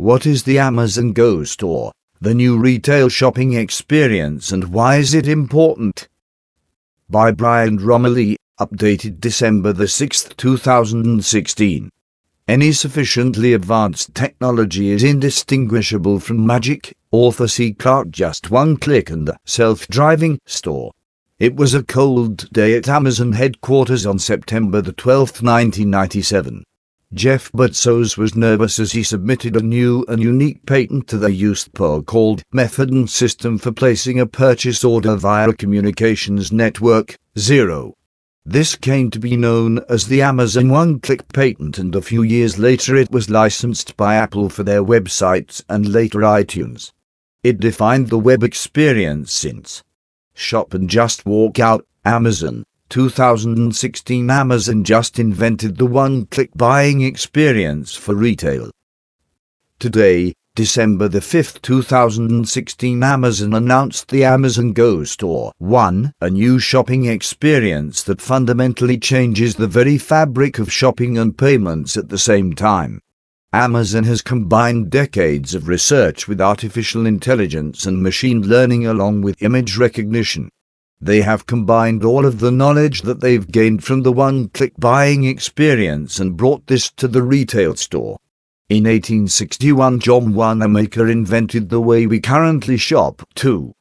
What is the Amazon Go store? The new retail shopping experience and why is it important? By Brian Roemmele, updated December the 6th, 2016. Any sufficiently advanced technology is indistinguishable from magic, Arthur C. Clarke just one click and the self-driving store. It was a cold day at Amazon headquarters on September the 12th, 1997. Jeff Bezos was nervous as he submitted a new and unique patent to the USPTO called Method and System for Placing a Purchase Order via a Communications Network, Zero. This came to be known as the Amazon One Click patent, and a few years later it was licensed by Apple for their websites and later iTunes. It defined the web experience since Shop and Just Walk Out, Amazon, 2016 Amazon just invented the one click buying experience for retail. Today, December the 5th, 2016, Amazon announced the Amazon Go Store 1, a new shopping experience that fundamentally changes the very fabric of shopping and payments at the same time. Amazon has combined decades of research with artificial intelligence and machine learning along with image recognition. They have combined all of the knowledge that they've gained from the one click buying experience and brought this to the retail store. In 1861, John Wanamaker invented the way we currently shop, too.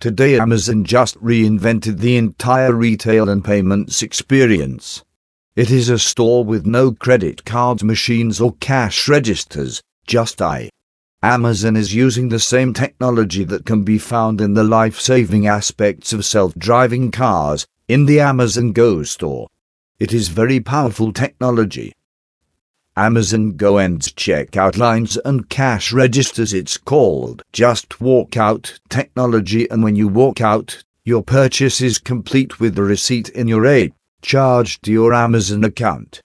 Today, Amazon just reinvented the entire retail and payments experience. It is a store with no credit cards machines or cash registers, just I. Amazon is using the same technology that can be found in the life saving aspects of self driving cars in the Amazon Go store. It is very powerful technology. Amazon Go ends checkout lines and cash registers. It's called Just Walk Out technology, and when you walk out, your purchase is complete with the receipt in your aid, charged to your Amazon account.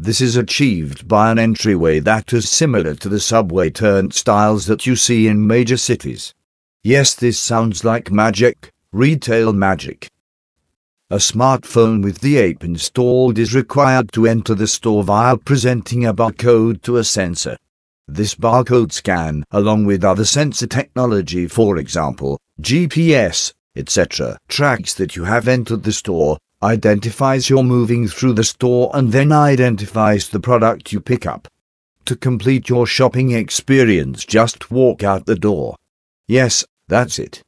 This is achieved by an entryway that is similar to the subway turnstiles that you see in major cities. Yes, this sounds like magic, retail magic. A smartphone with the app installed is required to enter the store via presenting a barcode to a sensor. This barcode scan, along with other sensor technology, for example, GPS, etc., tracks that you have entered the store, identifies you're moving through the store, and then identifies the product you pick up. To complete your shopping experience, just walk out the door. Yes, that's it.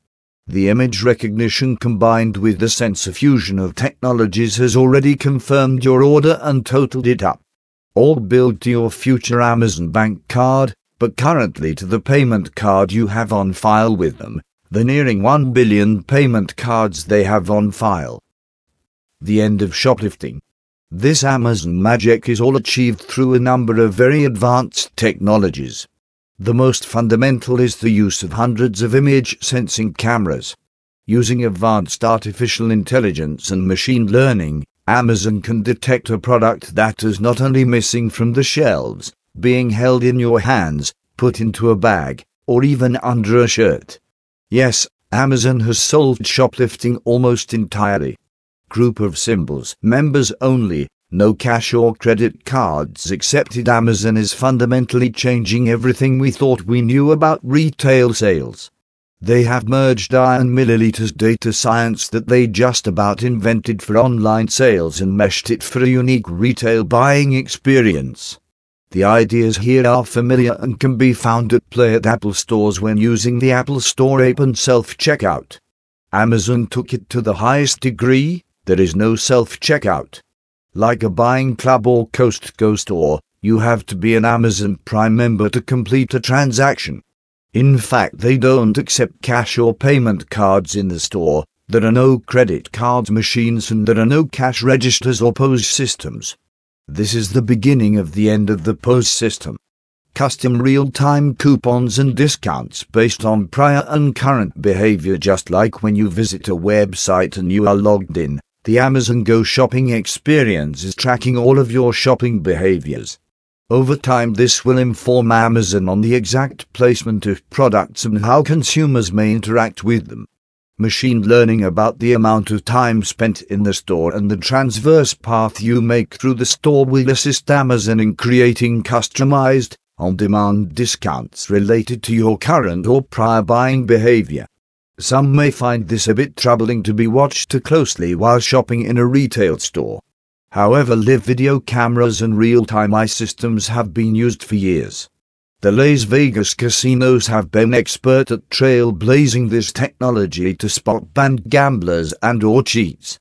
The image recognition combined with the sensor fusion of technologies has already confirmed your order and totaled it up. All billed to your future Amazon bank card, but currently to the payment card you have on file with them, the nearing 1 billion payment cards they have on file. The end of shoplifting. This Amazon magic is all achieved through a number of very advanced technologies. The most fundamental is the use of hundreds of image sensing cameras. Using advanced artificial intelligence and machine learning, Amazon can detect a product that is not only missing from the shelves, being held in your hands, put into a bag, or even under a shirt. Yes, Amazon has solved shoplifting almost entirely. Group of symbols, members only, no cash or credit cards accepted. Amazon is fundamentally changing everything we thought we knew about retail sales. They have merged iron milliliters data science that they just about invented for online sales and meshed it for a unique retail buying experience. The ideas here are familiar and can be found at play at Apple stores when using the Apple Store app and self checkout. Amazon took it to the highest degree, there is no self checkout. Like a buying club or Costco store, you have to be an Amazon Prime member to complete a transaction. In fact, they don't accept cash or payment cards in the store. There are no credit card machines and there are no cash registers or POS systems. This is the beginning of the end of the POS system. Custom real time coupons and discounts based on prior and current behavior, just like when you visit a website and you are logged in. The Amazon Go shopping experience is tracking all of your shopping behaviors. Over time, this will inform Amazon on the exact placement of products and how consumers may interact with them. Machine learning about the amount of time spent in the store and the transverse path you make through the store will assist Amazon in creating customized, on demand discounts related to your current or prior buying behavior. Some may find this a bit troubling to be watched too closely while shopping in a retail store. However, live video cameras and real time eye systems have been used for years. The Las Vegas casinos have been expert at trailblazing this technology to spot banned gamblers and or cheats.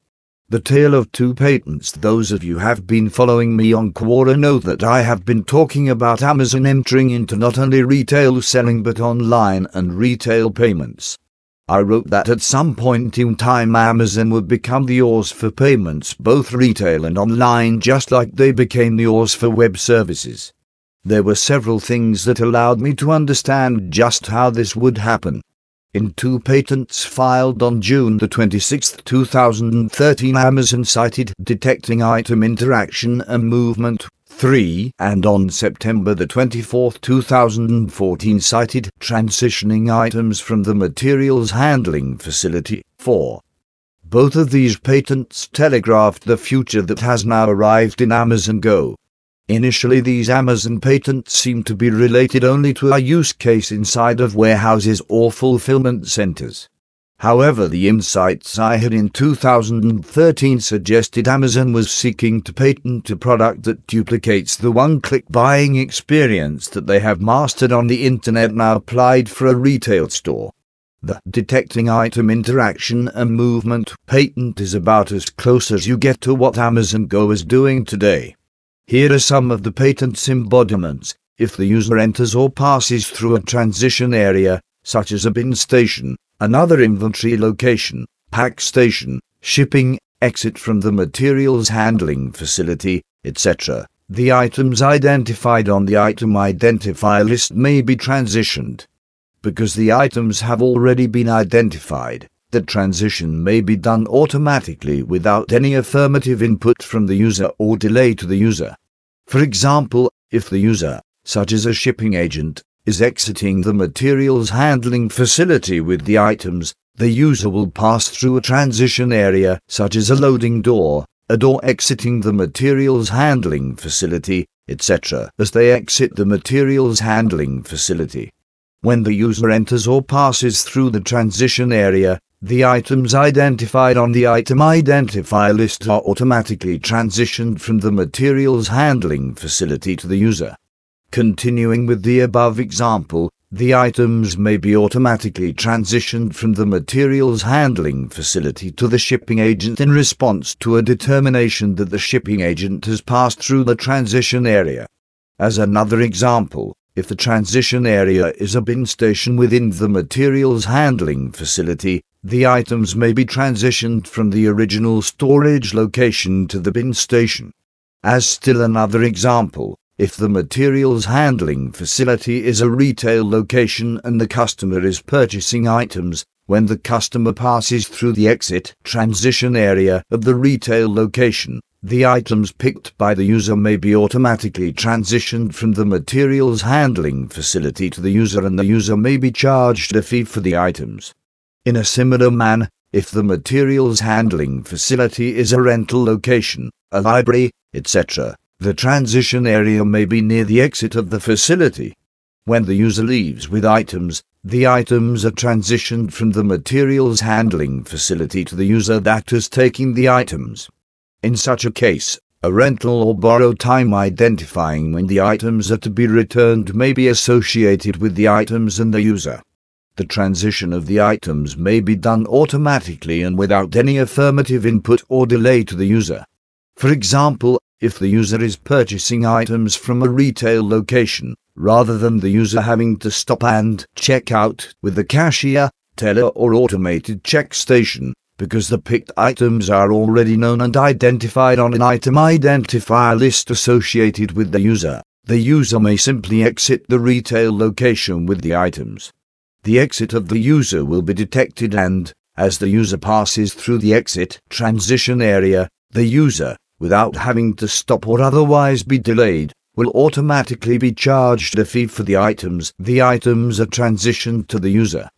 The tale of two patents. Those of you have been following me on Quora know that I have been talking about Amazon entering into not only retail selling but online and retail payments. I wrote that at some point in time Amazon would become the oars for payments, both retail and online, just like they became the oars for web services. There were several things that allowed me to understand just how this would happen. In two patents filed on June the 26th, 2013, Amazon cited detecting item interaction and movement 3 and on September the 24th, 2014 cited transitioning items from the materials handling facility 4. Both of these patents telegraphed the future that has now arrived in Amazon Go. Initially, these Amazon patents seemed to be related only to a use case inside of warehouses or fulfillment centers. However, the insights I had in 2013 suggested Amazon was seeking to patent a product that duplicates the one click buying experience that they have mastered on the internet now applied for a retail store. The detecting item interaction and movement patent is about as close as you get to what Amazon Go is doing today. Here are some of the patent's embodiments. If the user enters or passes through a transition area, such as a bin station, another inventory location, pack station, shipping, exit from the materials handling facility, etc., the items identified on the item identifier list may be transitioned. Because the items have already been identified, the transition may be done automatically without any affirmative input from the user or delay to the user. For example, if the user, such as a shipping agent, is exiting the materials handling facility with the items, the user will pass through a transition area, such as a loading door, a door exiting the materials handling facility, etc., as they exit the materials handling facility. When the user enters or passes through the transition area, the items identified on the item identifier list are automatically transitioned from the materials handling facility to the user. Continuing with the above example, the items may be automatically transitioned from the materials handling facility to the shipping agent in response to a determination that the shipping agent has passed through the transition area. As another example, if the transition area is a bin station within the materials handling facility, the items may be transitioned from the original storage location to the bin station. As still another example, if the materials handling facility is a retail location and the customer is purchasing items, when the customer passes through the exit transition area of the retail location, the items picked by the user may be automatically transitioned from the materials handling facility to the user and the user may be charged a fee for the items. In a similar manner, if the materials handling facility is a rental location, a library, etc., the transition area may be near the exit of the facility. When the user leaves with items, the items are transitioned from the materials handling facility to the user that is taking the items. In such a case, a rental or borrow time identifying when the items are to be returned may be associated with the items and the user. The transition of the items may be done automatically and without any affirmative input or delay to the user. For example, if the user is purchasing items from a retail location, rather than the user having to stop and check out with the cashier, teller or automated check station, because the picked items are already known and identified on an item identifier list associated with the user. The user may simply exit the retail location with the items. The exit of the user will be detected and, as the user passes through the exit transition area, the user, without having to stop or otherwise be delayed, will automatically be charged a fee for the items. The items are transitioned to the user.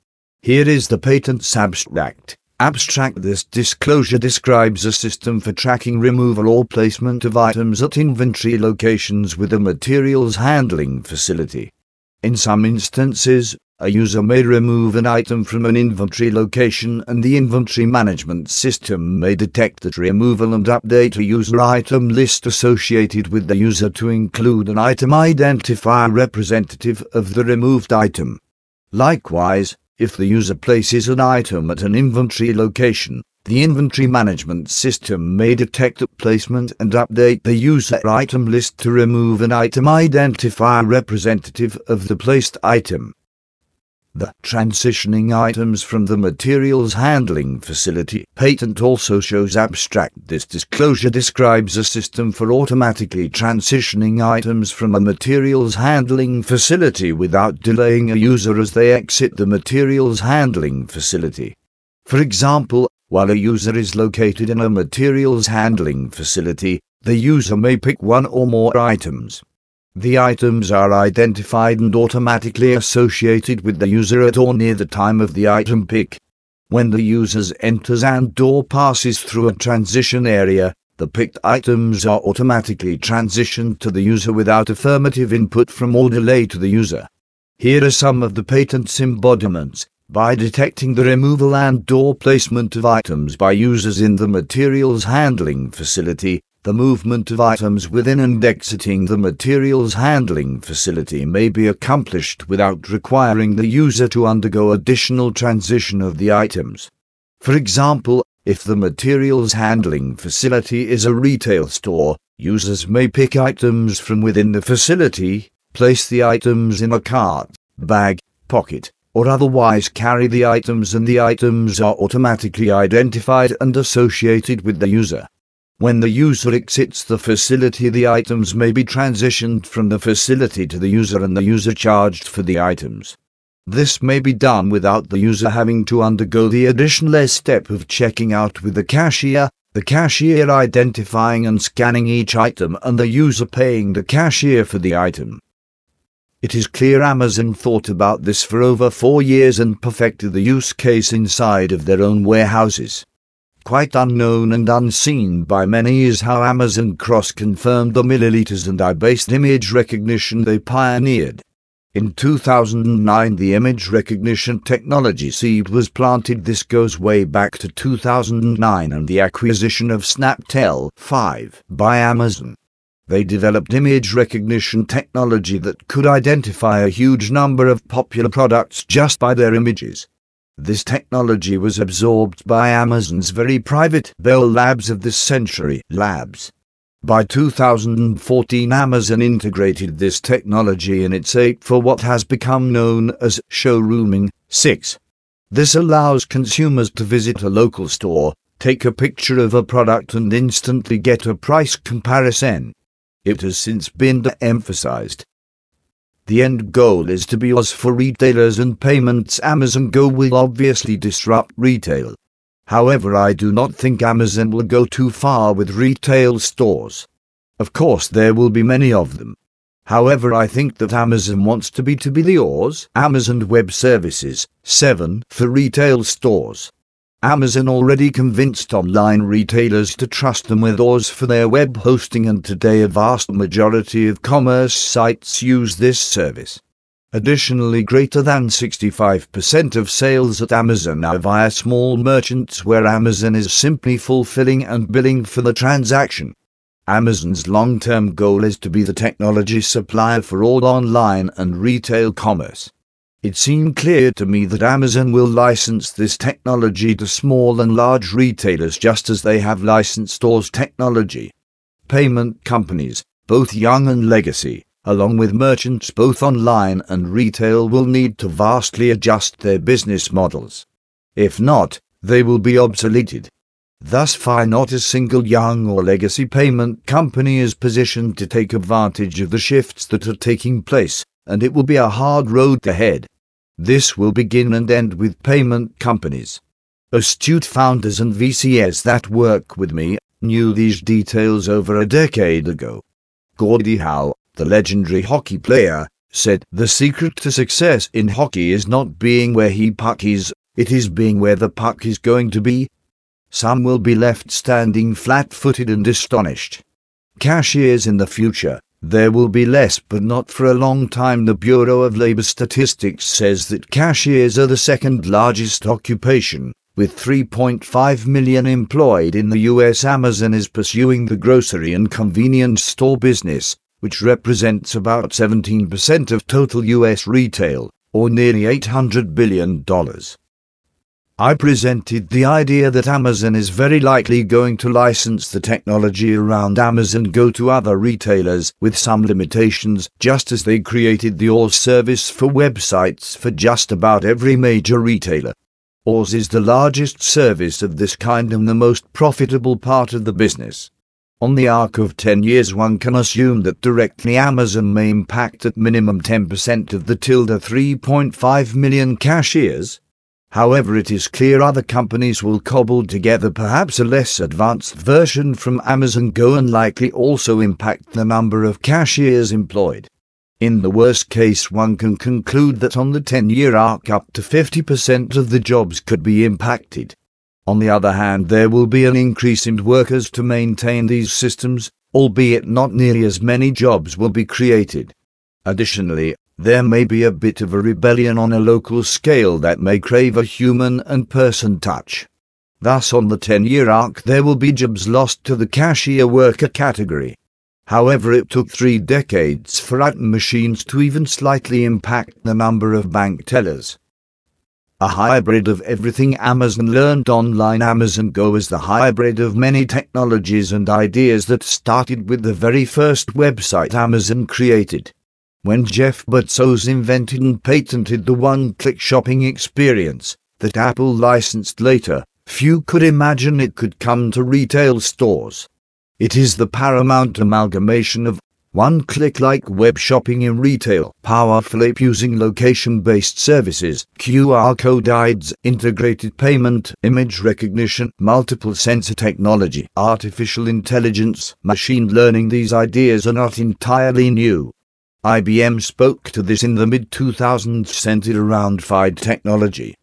Here is the patent's abstract. Abstract This disclosure describes a system for tracking removal or placement of items at inventory locations with a materials handling facility. In some instances, a user may remove an item from an inventory location and the inventory management system may detect that removal and update a user item list associated with the user to include an item identifier representative of the removed item. Likewise, if the user places an item at an inventory location, the inventory management system may detect the placement and update the user item list to remove an item identifier representative of the placed item. The transitioning items from the materials handling facility patent also shows abstract. This disclosure describes a system for automatically transitioning items from a materials handling facility without delaying a user as they exit the materials handling facility. For example, while a user is located in a materials handling facility, the user may pick one or more items. The items are identified and automatically associated with the user at or near the time of the item pick. When the user enters and or passes through a transition area, the picked items are automatically transitioned to the user without affirmative input from or delay to the user. Here are some of the patent's embodiments. By detecting the removal and or placement of items by users in the materials handling facility, the movement of items within and exiting the materials handling facility may be accomplished without requiring the user to undergo additional transition of the items. For example, if the materials handling facility is a retail store, users may pick items from within the facility, place the items in a cart, bag, pocket, or otherwise carry the items and the items are automatically identified and associated with the user. When the user exits the facility, the items may be transitioned from the facility to the user and the user charged for the items. This may be done without the user having to undergo the additional step of checking out with the cashier, the cashier identifying and scanning each item, and the user paying the cashier for the item. It is clear Amazon thought about this for over four years and perfected the use case inside of their own warehouses. Quite unknown and unseen by many is how Amazon Cross confirmed the milliliters and eye-based image recognition they pioneered. In 2009 the image recognition technology seed was planted. This goes way back to 2009 and the acquisition of SnapTell 5 by Amazon. They developed image recognition technology that could identify a huge number of popular products just by their images. This technology was absorbed by Amazon's very private Bell Labs of this century, Labs. By 2014 Amazon integrated this technology in its ape for what has become known as showrooming. 6. This allows consumers to visit a local store, take a picture of a product and instantly get a price comparison. It has since been emphasized the end goal is to be Oz for retailers and payments. Amazon Go will obviously disrupt retail. However, I do not think Amazon will go too far with retail stores. Of course, there will be many of them. However, I think that Amazon wants to be to be the Oz, Amazon Web Services, 7 for retail stores. Amazon already convinced online retailers to trust them with Oz for their web hosting and today a vast majority of commerce sites use this service. Additionally, greater than 65% of sales at Amazon are via small merchants where Amazon is simply fulfilling and billing for the transaction. Amazon's long-term goal is to be the technology supplier for all online and retail commerce. It seemed clear to me that Amazon will license this technology to small and large retailers just as they have licensed stores technology. Payment companies, both young and legacy, along with merchants both online and retail will need to vastly adjust their business models. If not, they will be obsoleted. Thus far not a single young or legacy payment company is positioned to take advantage of the shifts that are taking place, and it will be a hard road ahead. This will begin and end with payment companies. Astute founders and VCs that work with me knew these details over a decade ago. Gordie Howe, the legendary hockey player, said the secret to success in hockey is not being where he puck is, it is being where the puck is going to be. Some will be left standing flat footed and astonished. Cashiers in the future, there will be less, but not for a long time. The Bureau of Labor Statistics says that cashiers are the second largest occupation, with 3.5 million employed in the US. Amazon is pursuing the grocery and convenience store business, which represents about 17% of total US retail, or nearly $800 billion. I presented the idea that Amazon is very likely going to license the technology around Amazon Go to other retailers with some limitations, just as they created the Oz service for websites for just about every major retailer. Oz is the largest service of this kind and the most profitable part of the business. On the arc of 10 years, one can assume that directly Amazon may impact at minimum 10% of the tilde 3.5 million cashiers However, it is clear other companies will cobble together perhaps a less advanced version from Amazon Go and likely also impact the number of cashiers employed. In the worst case, one can conclude that on the 10 year arc, up to 50% of the jobs could be impacted. On the other hand, there will be an increase in workers to maintain these systems, albeit not nearly as many jobs will be created. Additionally, there may be a bit of a rebellion on a local scale that may crave a human and person touch. Thus, on the 10 year arc, there will be jobs lost to the cashier worker category. However, it took three decades for ATM machines to even slightly impact the number of bank tellers. A hybrid of everything Amazon learned online. Amazon Go is the hybrid of many technologies and ideas that started with the very first website Amazon created. When Jeff Bezos invented and patented the one-click shopping experience that Apple licensed later, few could imagine it could come to retail stores. It is the paramount amalgamation of one-click like web shopping in retail, powerful app using location-based services, QR code IDs, integrated payment, image recognition, multiple sensor technology, artificial intelligence, machine learning. These ideas are not entirely new. IBM spoke to this in the mid 2000s centered around RFID technology.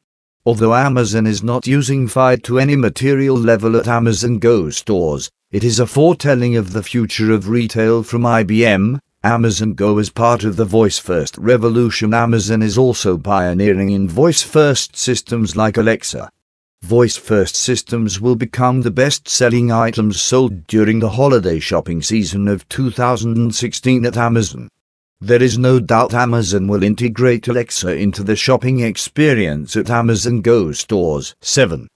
Although Amazon is not using RFID to any material level at Amazon Go stores, it is a foretelling of the future of retail from IBM. Amazon Go is part of the voice first revolution. Amazon is also pioneering in voice first systems like Alexa. Voice first systems will become the best selling items sold during the holiday shopping season of 2016 at Amazon. There is no doubt Amazon will integrate Alexa into the shopping experience at Amazon Go stores. 7.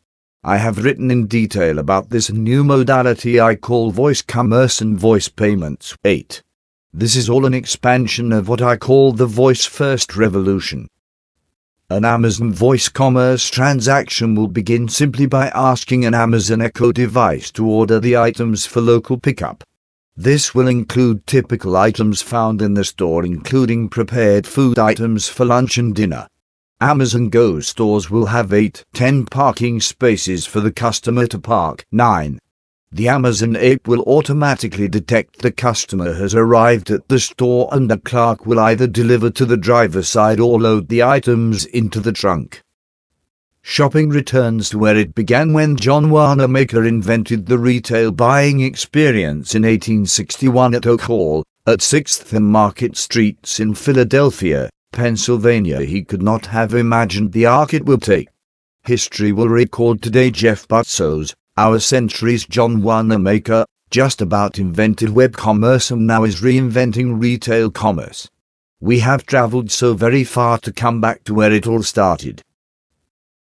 I have written in detail about this new modality I call voice commerce and voice payments. 8. This is all an expansion of what I call the voice first revolution. An Amazon voice commerce transaction will begin simply by asking an Amazon Echo device to order the items for local pickup. This will include typical items found in the store, including prepared food items for lunch and dinner. Amazon Go stores will have 8, 10 parking spaces for the customer to park. 9. The Amazon app will automatically detect the customer has arrived at the store and the clerk will either deliver to the driver's side or load the items into the trunk. Shopping returns to where it began when John Wanamaker invented the retail buying experience in 1861 at Oak Hall, at 6th and Market Streets in Philadelphia, Pennsylvania. He could not have imagined the arc it would take. History will record today Jeff Bezos, our century's John Wanamaker, just about invented web commerce and now is reinventing retail commerce. We have traveled so very far to come back to where it all started.